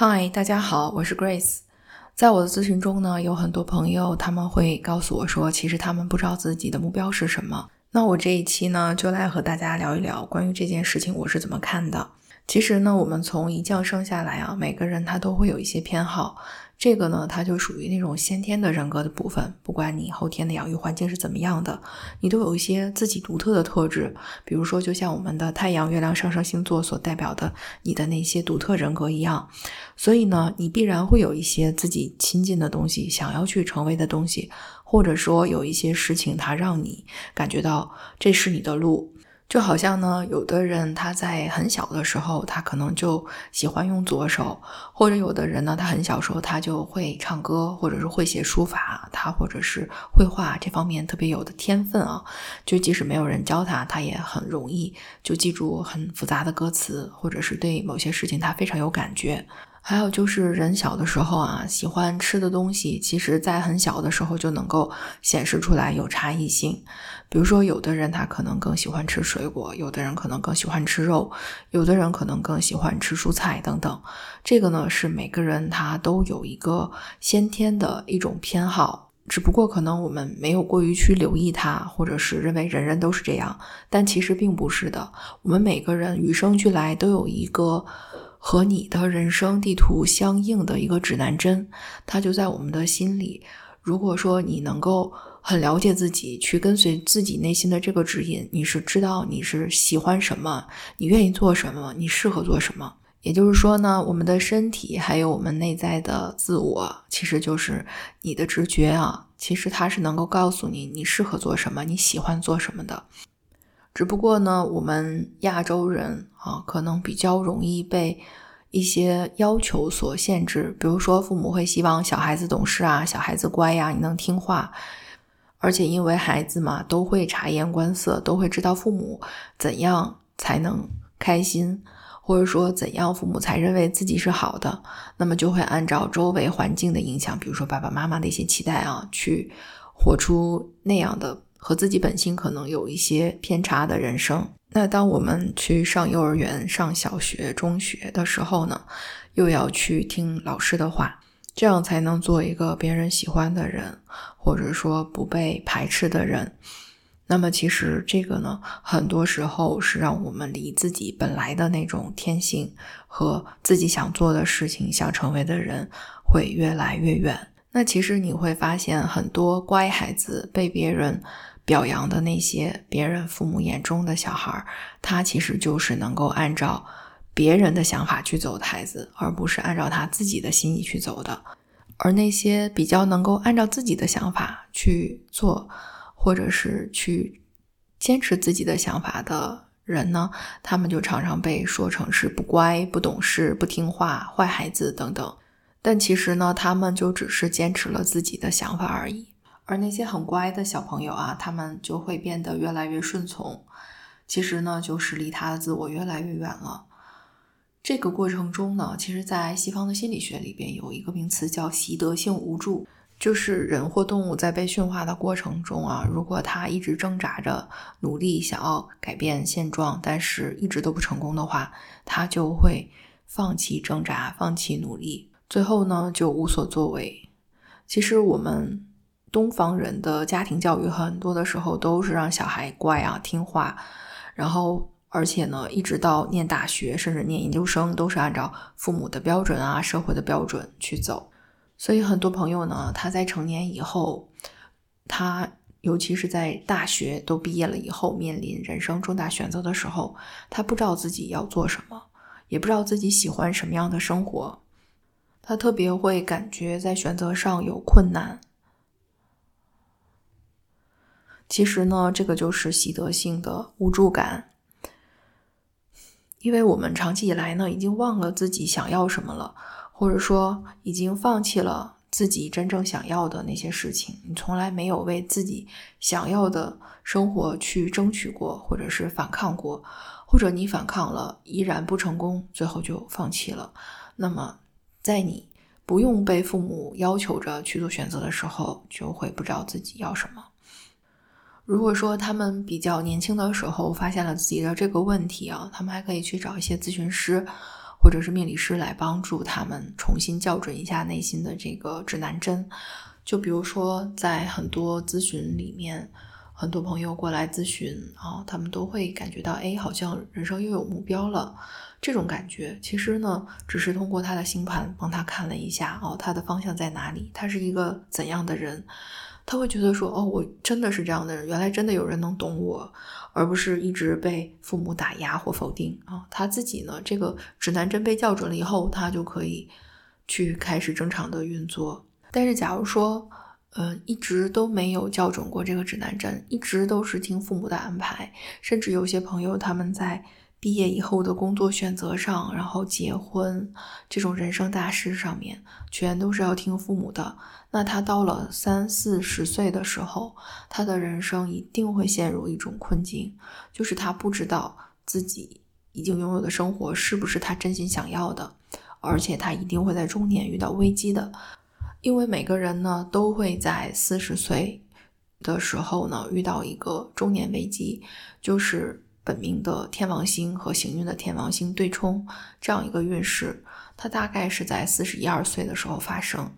嗨，大家好，我是 Grace。在我的咨询中呢，有很多朋友他们会告诉我说，其实他们不知道自己的目标是什么。那我这一期呢，就来和大家聊一聊关于这件事情我是怎么看的。其实呢，我们从一降生下来啊，每个人他都会有一些偏好。这个呢，它就属于那种先天的人格的部分。不管你后天的养育环境是怎么样的，你都有一些自己独特的特质。比如说，就像我们的太阳、月亮、上升星座所代表的你的那些独特人格一样。所以呢，你必然会有一些自己亲近的东西，想要去成为的东西，或者说有一些事情，它让你感觉到这是你的路。就好像呢，有的人他在很小的时候，他可能就喜欢用左手；或者有的人呢，他很小时候他就会唱歌，或者是会写书法，他或者是绘画这方面特别有的天分啊。就即使没有人教他，他也很容易就记住很复杂的歌词，或者是对某些事情他非常有感觉。还有就是人小的时候啊，喜欢吃的东西，其实在很小的时候就能够显示出来有差异性。比如说，有的人他可能更喜欢吃水果，有的人可能更喜欢吃肉，有的人可能更喜欢吃蔬菜等等。这个呢，是每个人他都有一个先天的一种偏好，只不过可能我们没有过于去留意它，或者是认为人人都是这样，但其实并不是的。我们每个人与生俱来都有一个。和你的人生地图相应的一个指南针，它就在我们的心里。如果说你能够很了解自己，去跟随自己内心的这个指引，你是知道你是喜欢什么，你愿意做什么，你适合做什么。也就是说呢，我们的身体还有我们内在的自我，其实就是你的直觉啊。其实它是能够告诉你你适合做什么，你喜欢做什么的。只不过呢，我们亚洲人啊，可能比较容易被一些要求所限制。比如说，父母会希望小孩子懂事啊，小孩子乖呀，你能听话。而且，因为孩子嘛，都会察言观色，都会知道父母怎样才能开心，或者说怎样父母才认为自己是好的，那么就会按照周围环境的影响，比如说爸爸妈妈的一些期待啊，去活出那样的。和自己本性可能有一些偏差的人生。那当我们去上幼儿园、上小学、中学的时候呢，又要去听老师的话，这样才能做一个别人喜欢的人，或者说不被排斥的人。那么其实这个呢，很多时候是让我们离自己本来的那种天性和自己想做的事情、想成为的人会越来越远。那其实你会发现，很多乖孩子被别人表扬的那些别人父母眼中的小孩，他其实就是能够按照别人的想法去走的孩子，而不是按照他自己的心意去走的。而那些比较能够按照自己的想法去做，或者是去坚持自己的想法的人呢，他们就常常被说成是不乖、不懂事、不听话、坏孩子等等。但其实呢，他们就只是坚持了自己的想法而已。而那些很乖的小朋友啊，他们就会变得越来越顺从。其实呢，就是离他的自我越来越远了。这个过程中呢，其实，在西方的心理学里边有一个名词叫习得性无助，就是人或动物在被驯化的过程中啊，如果他一直挣扎着努力想要改变现状，但是一直都不成功的话，他就会放弃挣扎，放弃努力。最后呢，就无所作为。其实我们东方人的家庭教育很多的时候都是让小孩乖啊、听话，然后而且呢，一直到念大学甚至念研究生，都是按照父母的标准啊、社会的标准去走。所以很多朋友呢，他在成年以后，他尤其是在大学都毕业了以后，面临人生重大选择的时候，他不知道自己要做什么，也不知道自己喜欢什么样的生活。他特别会感觉在选择上有困难。其实呢，这个就是习得性的无助感，因为我们长期以来呢，已经忘了自己想要什么了，或者说已经放弃了自己真正想要的那些事情。你从来没有为自己想要的生活去争取过，或者是反抗过，或者你反抗了依然不成功，最后就放弃了。那么。在你不用被父母要求着去做选择的时候，就会不知道自己要什么。如果说他们比较年轻的时候发现了自己的这个问题啊，他们还可以去找一些咨询师，或者是命理师来帮助他们重新校准一下内心的这个指南针。就比如说，在很多咨询里面，很多朋友过来咨询啊，他们都会感觉到，哎，好像人生又有目标了。这种感觉，其实呢，只是通过他的星盘帮他看了一下，哦，他的方向在哪里？他是一个怎样的人？他会觉得说，哦，我真的是这样的人，原来真的有人能懂我，而不是一直被父母打压或否定啊。他自己呢，这个指南针被校准了以后，他就可以去开始正常的运作。但是，假如说，嗯，一直都没有校准过这个指南针，一直都是听父母的安排，甚至有些朋友他们在毕业以后的工作选择上，然后结婚这种人生大事上面，全都是要听父母的。那他到了三四十岁的时候，他的人生一定会陷入一种困境，就是他不知道自己已经拥有的生活是不是他真心想要的，而且他一定会在中年遇到危机的。因为每个人呢都会在四十岁的时候呢遇到一个中年危机，就是本命的天王星和行运的天王星对冲这样一个运势，它大概是在四十一二岁的时候发生。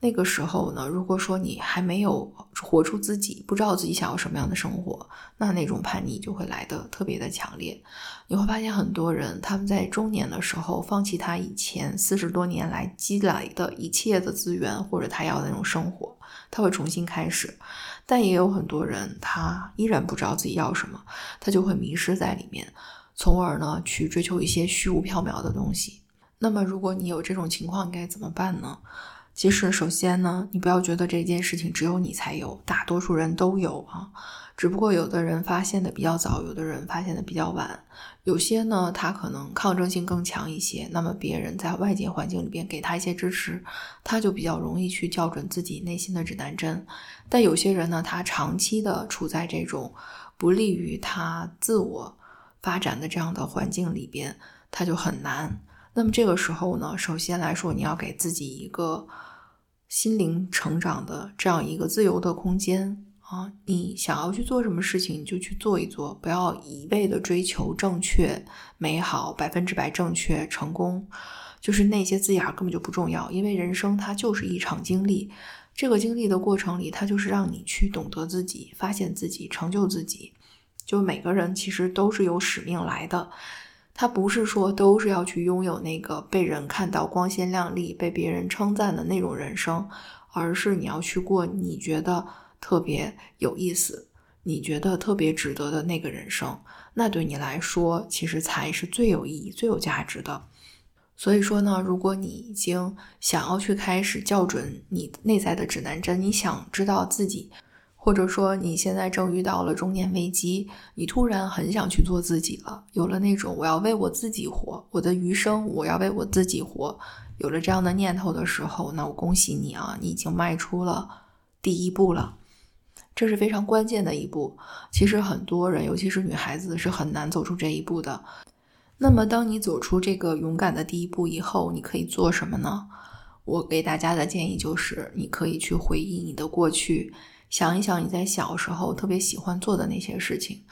那个时候呢，如果说你还没有活出自己，不知道自己想要什么样的生活，那那种叛逆就会来的特别的强烈。你会发现很多人他们在中年的时候放弃他以前四十多年来积累的一切的资源，或者他要的那种生活，他会重新开始。但也有很多人他依然不知道自己要什么，他就会迷失在里面，从而呢去追求一些虚无缥缈的东西。那么如果你有这种情况，该怎么办呢？其实，首先呢，你不要觉得这件事情只有你才有，大多数人都有啊。只不过有的人发现的比较早，有的人发现的比较晚。有些呢，他可能抗争性更强一些，那么别人在外界环境里边给他一些支持，他就比较容易去校准自己内心的指南针。但有些人呢，他长期的处在这种不利于他自我发展的这样的环境里边，他就很难。那么这个时候呢，首先来说，你要给自己一个。心灵成长的这样一个自由的空间。啊，你想要去做什么事情，你就去做一做，不要一味的追求正确、美好、百分之百正确、成功，就是那些字眼根本就不重要，因为人生它就是一场经历，这个经历的过程里，它就是让你去懂得自己、发现自己、成就自己，就每个人其实都是有使命来的。他不是说都是要去拥有那个被人看到光鲜亮丽、被别人称赞的那种人生，而是你要去过你觉得特别有意思、你觉得特别值得的那个人生。那对你来说，其实才是最有意义、最有价值的。所以说呢，如果你已经想要去开始校准你内在的指南针，你想知道自己。或者说你现在正遇到了中年危机，你突然很想去做自己了，有了那种我要为我自己活，我的余生我要为我自己活，有了这样的念头的时候，那我恭喜你啊，你已经迈出了第一步了，这是非常关键的一步。其实很多人，尤其是女孩子，是很难走出这一步的。那么，当你走出这个勇敢的第一步以后，你可以做什么呢？我给大家的建议就是，你可以去回忆你的过去。想一想你在小时候特别喜欢做的那些事情，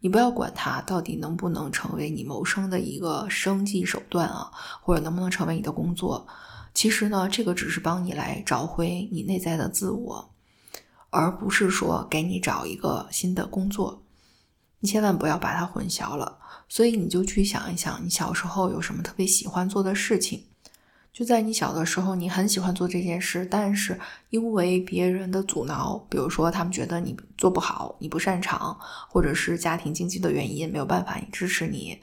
你不要管它到底能不能成为你谋生的一个生计手段啊，或者能不能成为你的工作。其实呢，这个只是帮你来找回你内在的自我，而不是说给你找一个新的工作。你千万不要把它混淆了。所以你就去想一想，你小时候有什么特别喜欢做的事情。就在你小的时候，你很喜欢做这件事，但是因为别人的阻挠，比如说他们觉得你做不好，你不擅长，或者是家庭经济的原因没有办法你支持你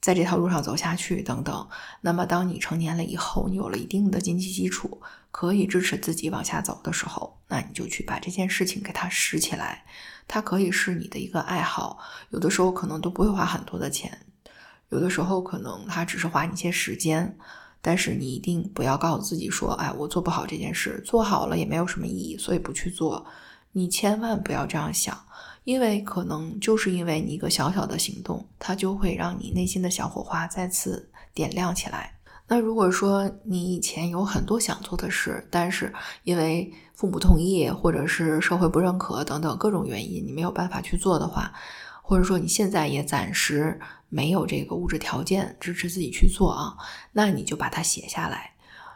在这条路上走下去等等。那么，当你成年了以后，你有了一定的经济基础，可以支持自己往下走的时候，那你就去把这件事情给它拾起来。它可以是你的一个爱好，有的时候可能都不会花很多的钱，有的时候可能它只是花你一些时间。但是你一定不要告诉自己说：“哎，我做不好这件事，做好了也没有什么意义，所以不去做。”你千万不要这样想，因为可能就是因为你一个小小的行动，它就会让你内心的小火花再次点亮起来。那如果说你以前有很多想做的事，但是因为父母同意或者是社会不认可等等各种原因，你没有办法去做的话，或者说你现在也暂时没有这个物质条件支持自己去做啊，那你就把它写下来，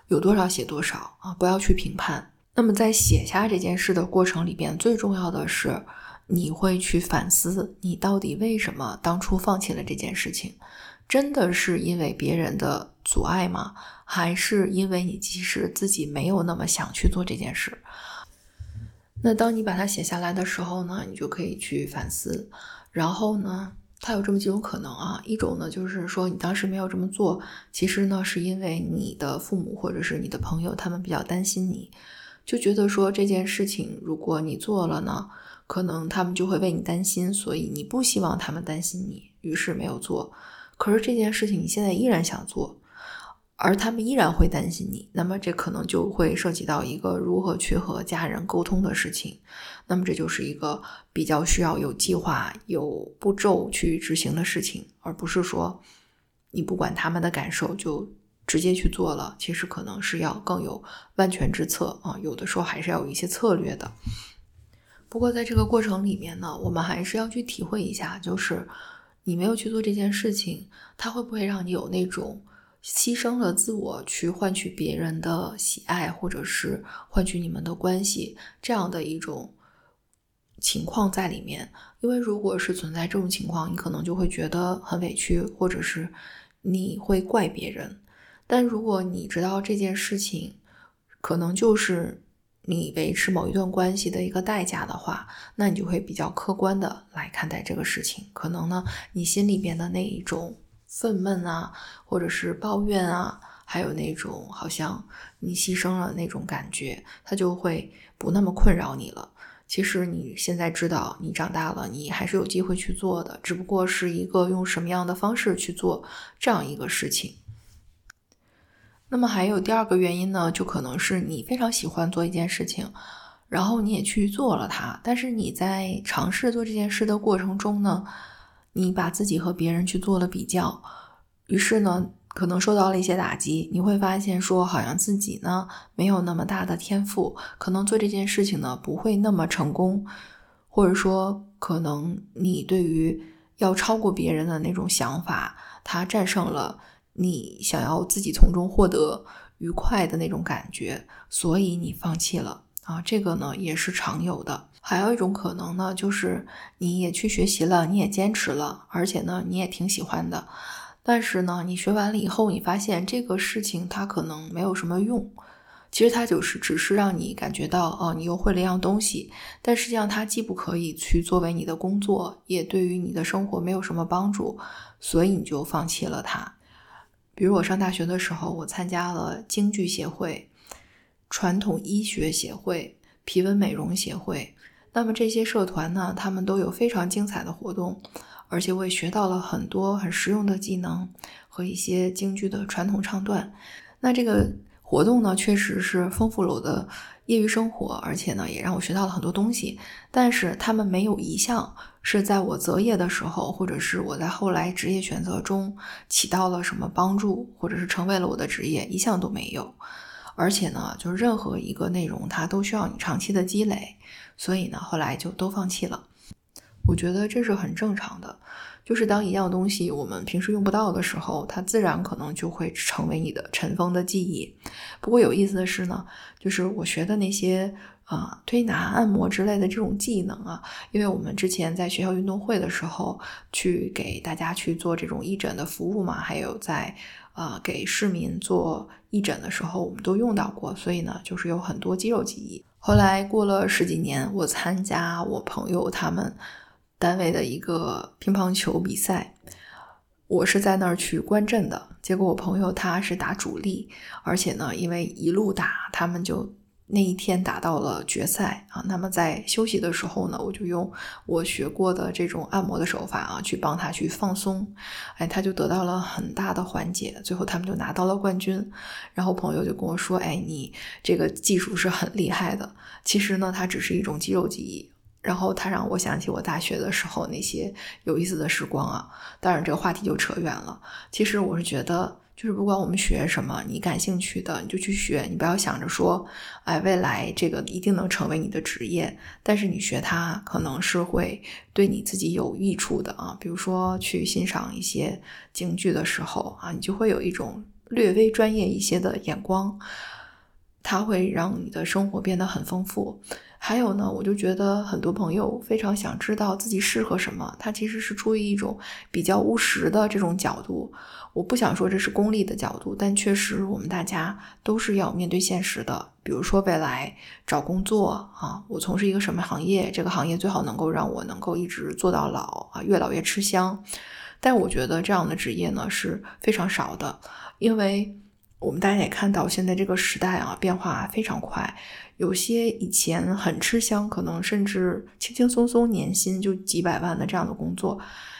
有多少写多少啊，不要去评判。那么在写下这件事的过程里边，最重要的是你会去反思，你到底为什么当初放弃了这件事情？真的是因为别人的阻碍吗？还是因为你其实自己没有那么想去做这件事？那当你把它写下来的时候呢，你就可以去反思。然后呢，它有这么几种可能啊。一种呢，就是说你当时没有这么做，其实呢，是因为你的父母或者是你的朋友他们比较担心你，就觉得说这件事情如果你做了呢，可能他们就会为你担心，所以你不希望他们担心你，于是没有做。可是这件事情你现在依然想做。而他们依然会担心你，那么这可能就会涉及到一个如何去和家人沟通的事情。那么这就是一个比较需要有计划、有步骤去执行的事情，而不是说你不管他们的感受就直接去做了。其实可能是要更有万全之策啊，有的时候还是要有一些策略的。不过在这个过程里面呢，我们还是要去体会一下，就是你没有去做这件事情，它会不会让你有那种。牺牲了自我去换取别人的喜爱，或者是换取你们的关系，这样的一种情况在里面。因为如果是存在这种情况，你可能就会觉得很委屈，或者是你会怪别人。但如果你知道这件事情可能就是你维持某一段关系的一个代价的话，那你就会比较客观的来看待这个事情。可能呢，你心里边的那一种。愤懑啊，或者是抱怨啊，还有那种好像你牺牲了那种感觉，它就会不那么困扰你了。其实你现在知道，你长大了，你还是有机会去做的，只不过是一个用什么样的方式去做这样一个事情。那么还有第二个原因呢，就可能是你非常喜欢做一件事情，然后你也去做了它，但是你在尝试做这件事的过程中呢。你把自己和别人去做了比较，于是呢，可能受到了一些打击。你会发现说，好像自己呢没有那么大的天赋，可能做这件事情呢不会那么成功，或者说，可能你对于要超过别人的那种想法，它战胜了你想要自己从中获得愉快的那种感觉，所以你放弃了啊。这个呢也是常有的。还有一种可能呢，就是你也去学习了，你也坚持了，而且呢，你也挺喜欢的。但是呢，你学完了以后，你发现这个事情它可能没有什么用。其实它就是只是让你感觉到，哦，你又会了一样东西。但实际上，它既不可以去作为你的工作，也对于你的生活没有什么帮助，所以你就放弃了它。比如我上大学的时候，我参加了京剧协会、传统医学协会、皮纹美容协会。那么这些社团呢，他们都有非常精彩的活动，而且我也学到了很多很实用的技能和一些京剧的传统唱段。那这个活动呢，确实是丰富了我的业余生活，而且呢，也让我学到了很多东西。但是他们没有一项是在我择业的时候，或者是我在后来职业选择中起到了什么帮助，或者是成为了我的职业，一项都没有。而且呢，就是任何一个内容，它都需要你长期的积累。所以呢，后来就都放弃了。我觉得这是很正常的，就是当一样东西我们平时用不到的时候，它自然可能就会成为你的尘封的记忆。不过有意思的是呢，就是我学的那些啊推拿、按摩之类的这种技能啊，因为我们之前在学校运动会的时候去给大家去做这种义诊的服务嘛，还有在啊给市民做义诊的时候，我们都用到过，所以呢，就是有很多肌肉记忆。后来过了十几年，我参加我朋友他们单位的一个乒乓球比赛，我是在那儿去观阵的。结果我朋友他是打主力，而且呢，因为一路打，他们就。那一天打到了决赛啊，那么在休息的时候呢，我就用我学过的这种按摩的手法啊，去帮他去放松，哎，他就得到了很大的缓解，最后他们就拿到了冠军。然后朋友就跟我说：“哎，你这个技术是很厉害的。”其实呢，它只是一种肌肉记忆。然后他让我想起我大学的时候那些有意思的时光啊。当然，这个话题就扯远了。其实我是觉得就是不管我们学什么，你感兴趣的你就去学，你不要想着说，哎，未来这个一定能成为你的职业。但是你学它可能是会对你自己有益处的啊。比如说去欣赏一些京剧的时候啊，你就会有一种略微专业一些的眼光，它会让你的生活变得很丰富。还有呢，我就觉得很多朋友非常想知道自己适合什么，他其实是出于一种比较务实的这种角度。我不想说这是功利的角度，但确实我们大家都是要面对现实的。比如说未来找工作啊，我从事一个什么行业，这个行业最好能够让我能够一直做到老啊，越老越吃香。但我觉得这样的职业呢是非常少的，因为我们大家也看到现在这个时代啊变化非常快。有些以前很吃香，可能甚至轻轻松松年薪就几百万的这样的工作，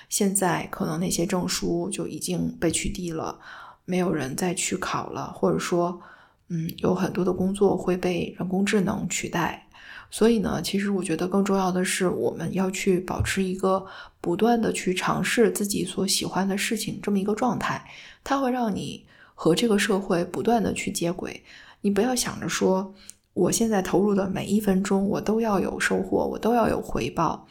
现在可能那些证书就已经被取缔了，没有人再去考了，或者说，嗯，有很多的工作会被人工智能取代。所以呢，其实我觉得更重要的是，我们要去保持一个不断的去尝试自己所喜欢的事情这么一个状态，它会让你和这个社会不断的去接轨。你不要想着说。我现在投入的每一分钟，我都要有收获，我都要有回报。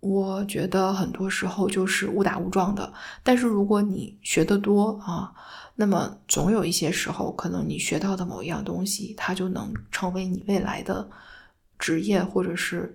我觉得很多时候就是误打误撞的。但是如果你学得多啊，那么总有一些时候，可能你学到的某一样东西，它就能成为你未来的职业，或者是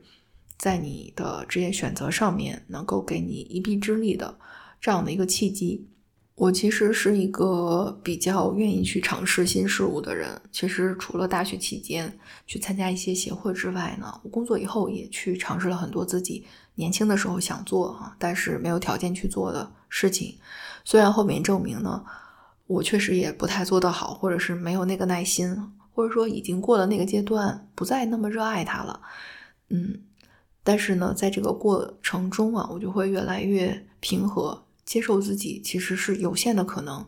在你的职业选择上面能够给你一臂之力的这样的一个契机。我其实是一个比较愿意去尝试新事物的人。其实除了大学期间去参加一些协会之外呢，我工作以后也去尝试了很多自己年轻的时候想做啊，但是没有条件去做的事情。虽然后面证明呢，我确实也不太做得好，或者是没有那个耐心，或者说已经过了那个阶段，不再那么热爱它了。嗯，但是呢，在这个过程中啊，我就会越来越平和。接受自己其实是有限的可能，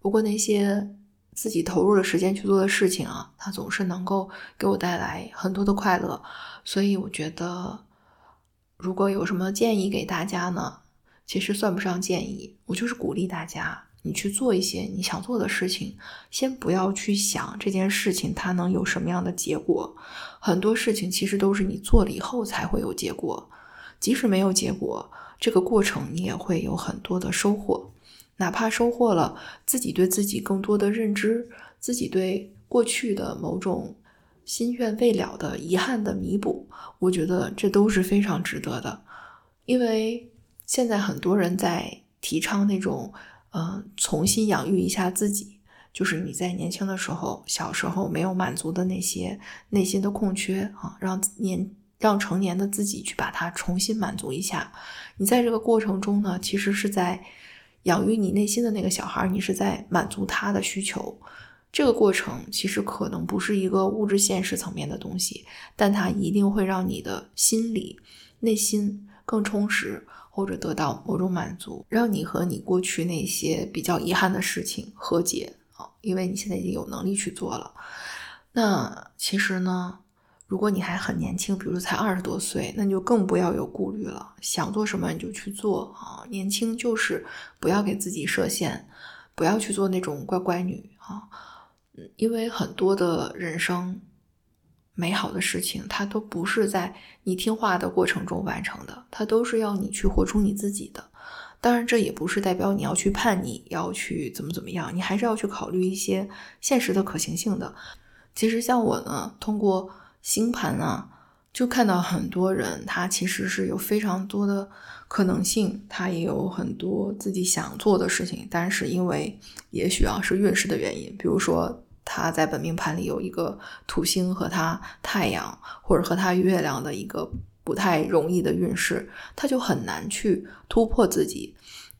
不过那些自己投入了时间去做的事情啊，它总是能够给我带来很多的快乐。所以我觉得，如果有什么建议给大家呢，其实算不上建议，我就是鼓励大家，你去做一些你想做的事情，先不要去想这件事情它能有什么样的结果。很多事情其实都是你做了以后才会有结果，即使没有结果。这个过程你也会有很多的收获，哪怕收获了自己对自己更多的认知，自己对过去的某种心愿未了的遗憾的弥补，我觉得这都是非常值得的。因为现在很多人在提倡那种，嗯，重新养育一下自己，就是你在年轻的时候、小时候没有满足的那些内心的空缺啊，让年。让成年的自己去把它重新满足一下。你在这个过程中呢，其实是在养育你内心的那个小孩，你是在满足他的需求。这个过程其实可能不是一个物质现实层面的东西，但它一定会让你的心理、内心更充实，或者得到某种满足，让你和你过去那些比较遗憾的事情和解啊，因为你现在已经有能力去做了。那其实呢？如果你还很年轻，比如才二十多岁，那你就更不要有顾虑了，想做什么你就去做啊！年轻就是不要给自己设限，不要去做那种乖乖女啊！嗯，因为很多的人生美好的事情，它都不是在你听话的过程中完成的，它都是要你去活出你自己的。当然，这也不是代表你要去叛逆，要去怎么怎么样，你还是要去考虑一些现实的可行性的。其实像我呢，通过。星盘啊，就看到很多人，他其实是有非常多的可能性，他也有很多自己想做的事情，但是因为也许啊是运势的原因，比如说他在本命盘里有一个土星和他太阳，或者和他月亮的一个不太容易的运势，他就很难去突破自己，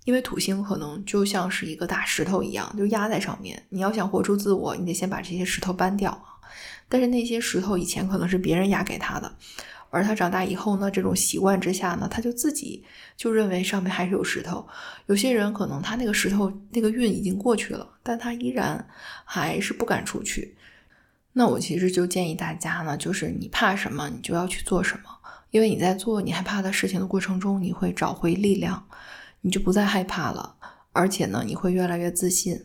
因为土星可能就像是一个大石头一样，就压在上面，你要想活出自我，你得先把这些石头搬掉。但是那些石头以前可能是别人压给他的，而他长大以后呢，这种习惯之下呢，他就自己就认为上面还是有石头。有些人可能他那个石头那个运已经过去了，但他依然还是不敢出去。那我其实就建议大家呢，就是你怕什么，你就要去做什么，因为你在做你害怕的事情的过程中，你会找回力量，你就不再害怕了。而且呢，你会越来越自信，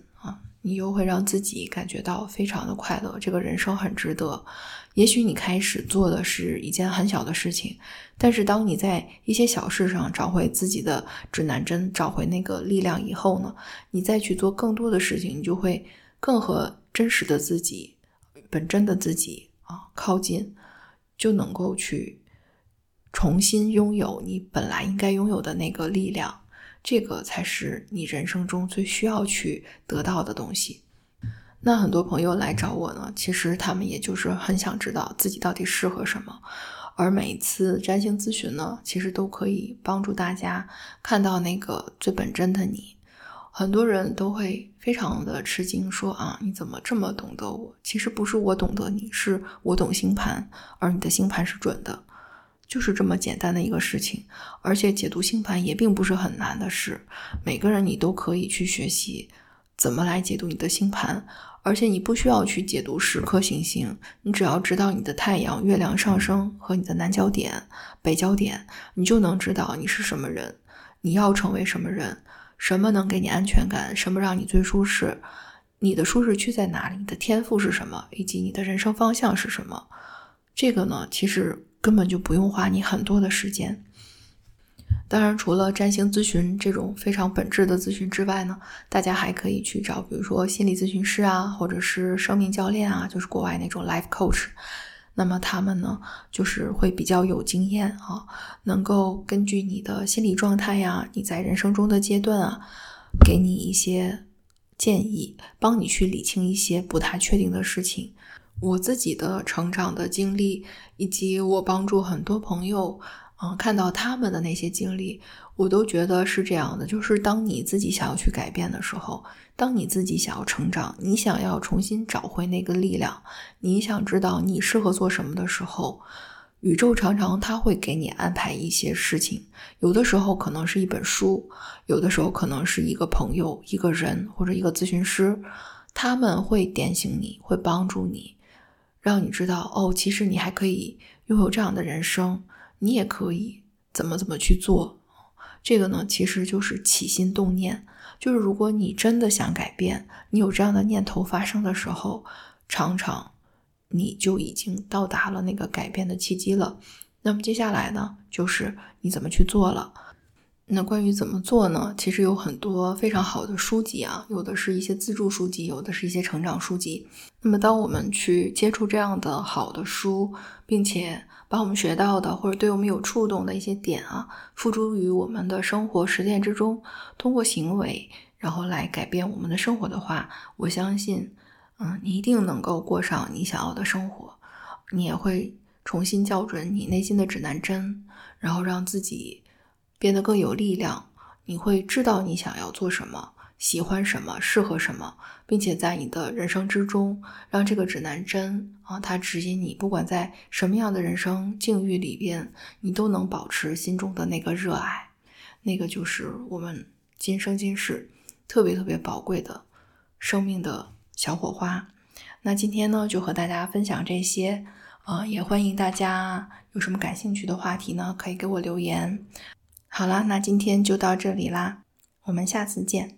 你又会让自己感觉到非常的快乐，这个人生很值得。也许你开始做的是一件很小的事情，但是当你在一些小事上找回自己的指南针，找回那个力量以后呢，你再去做更多的事情，你就会更和真实的自己、本真的自己啊靠近，就能够去重新拥有你本来应该拥有的那个力量。这个才是你人生中最需要去得到的东西。那很多朋友来找我呢，其实他们也就是很想知道自己到底适合什么。而每一次占星咨询呢，其实都可以帮助大家看到那个最本真的你。很多人都会非常的吃惊，说啊，你怎么这么懂得我？其实不是我懂得你，是我懂星盘，而你的星盘是准的。就是这么简单的一个事情，而且解读星盘也并不是很难的事。每个人你都可以去学习怎么来解读你的星盘，而且你不需要去解读十颗行星，你只要知道你的太阳、月亮上升和你的南焦点、北焦点，你就能知道你是什么人，你要成为什么人，什么能给你安全感，什么让你最舒适，你的舒适区在哪里，你的天赋是什么，以及你的人生方向是什么。这个呢，其实。根本就不用花你很多的时间。当然，除了占星咨询这种非常本质的咨询之外呢，大家还可以去找，比如说心理咨询师啊，或者是生命教练啊，就是国外那种 life coach。那么他们呢，就是会比较有经验啊，能够根据你的心理状态呀，你在人生中的阶段啊，给你一些建议，帮你去理清一些不太确定的事情。我自己的成长的经历，以及我帮助很多朋友，嗯，看到他们的那些经历，我都觉得是这样的。就是当你自己想要去改变的时候，当你自己想要成长，你想要重新找回那个力量，你想知道你适合做什么的时候，宇宙常常他会给你安排一些事情。有的时候可能是一本书，有的时候可能是一个朋友、一个人或者一个咨询师，他们会点醒你，会帮助你。让你知道哦，其实你还可以拥有这样的人生，你也可以怎么怎么去做。这个呢，其实就是起心动念。就是如果你真的想改变，你有这样的念头发生的时候，常常你就已经到达了那个改变的契机了。那么接下来呢，就是你怎么去做了。那关于怎么做呢？其实有很多非常好的书籍啊，有的是一些自助书籍，有的是一些成长书籍。那么，当我们去接触这样的好的书，并且把我们学到的或者对我们有触动的一些点啊，付诸于我们的生活实践之中，通过行为，然后来改变我们的生活的话，我相信，嗯，你一定能够过上你想要的生活。你也会重新校准你内心的指南针，然后让自己。变得更有力量，你会知道你想要做什么，喜欢什么，适合什么，并且在你的人生之中，让这个指南针啊，它指引你，不管在什么样的人生境遇里边，你都能保持心中的那个热爱，那个就是我们今生今世特别特别宝贵的生命的小火花。那今天呢，就和大家分享这些，啊，也欢迎大家有什么感兴趣的话题呢，可以给我留言。好啦，那今天就到这里啦，我们下次见。